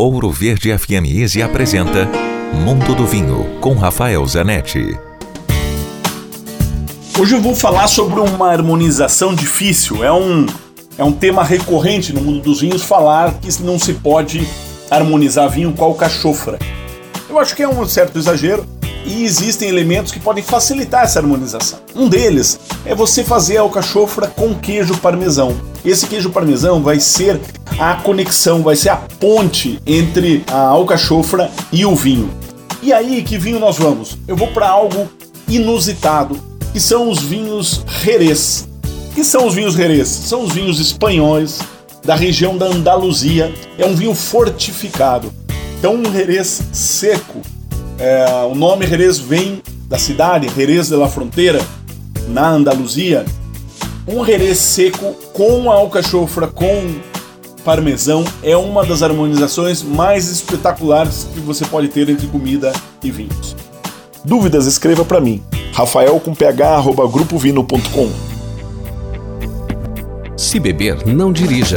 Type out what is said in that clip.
Ouro Verde FM Easy apresenta Mundo do Vinho com Rafael Zanetti. Hoje eu vou falar sobre uma harmonização difícil. É um, é um tema recorrente no mundo dos vinhos falar que não se pode harmonizar vinho com alcachofra. Eu acho que é um certo exagero e existem elementos que podem facilitar essa harmonização. Um deles é você fazer alcachofra com queijo parmesão. Esse queijo parmesão vai ser a conexão, vai ser a ponte entre a alcachofra e o vinho. E aí, que vinho nós vamos? Eu vou para algo inusitado, que são os vinhos Jerez. que são os vinhos Jerez? São os vinhos espanhóis da região da Andaluzia. É um vinho fortificado. Então, um Jerez seco. É, o nome Jerez vem da cidade, Jerez de la Fronteira, na Andaluzia. Um Jerez seco com alcachofra, com parmesão é uma das harmonizações mais espetaculares que você pode ter entre comida e vinhos. Dúvidas, escreva para mim. Rafael com ph grupovino.com. Se beber, não dirija.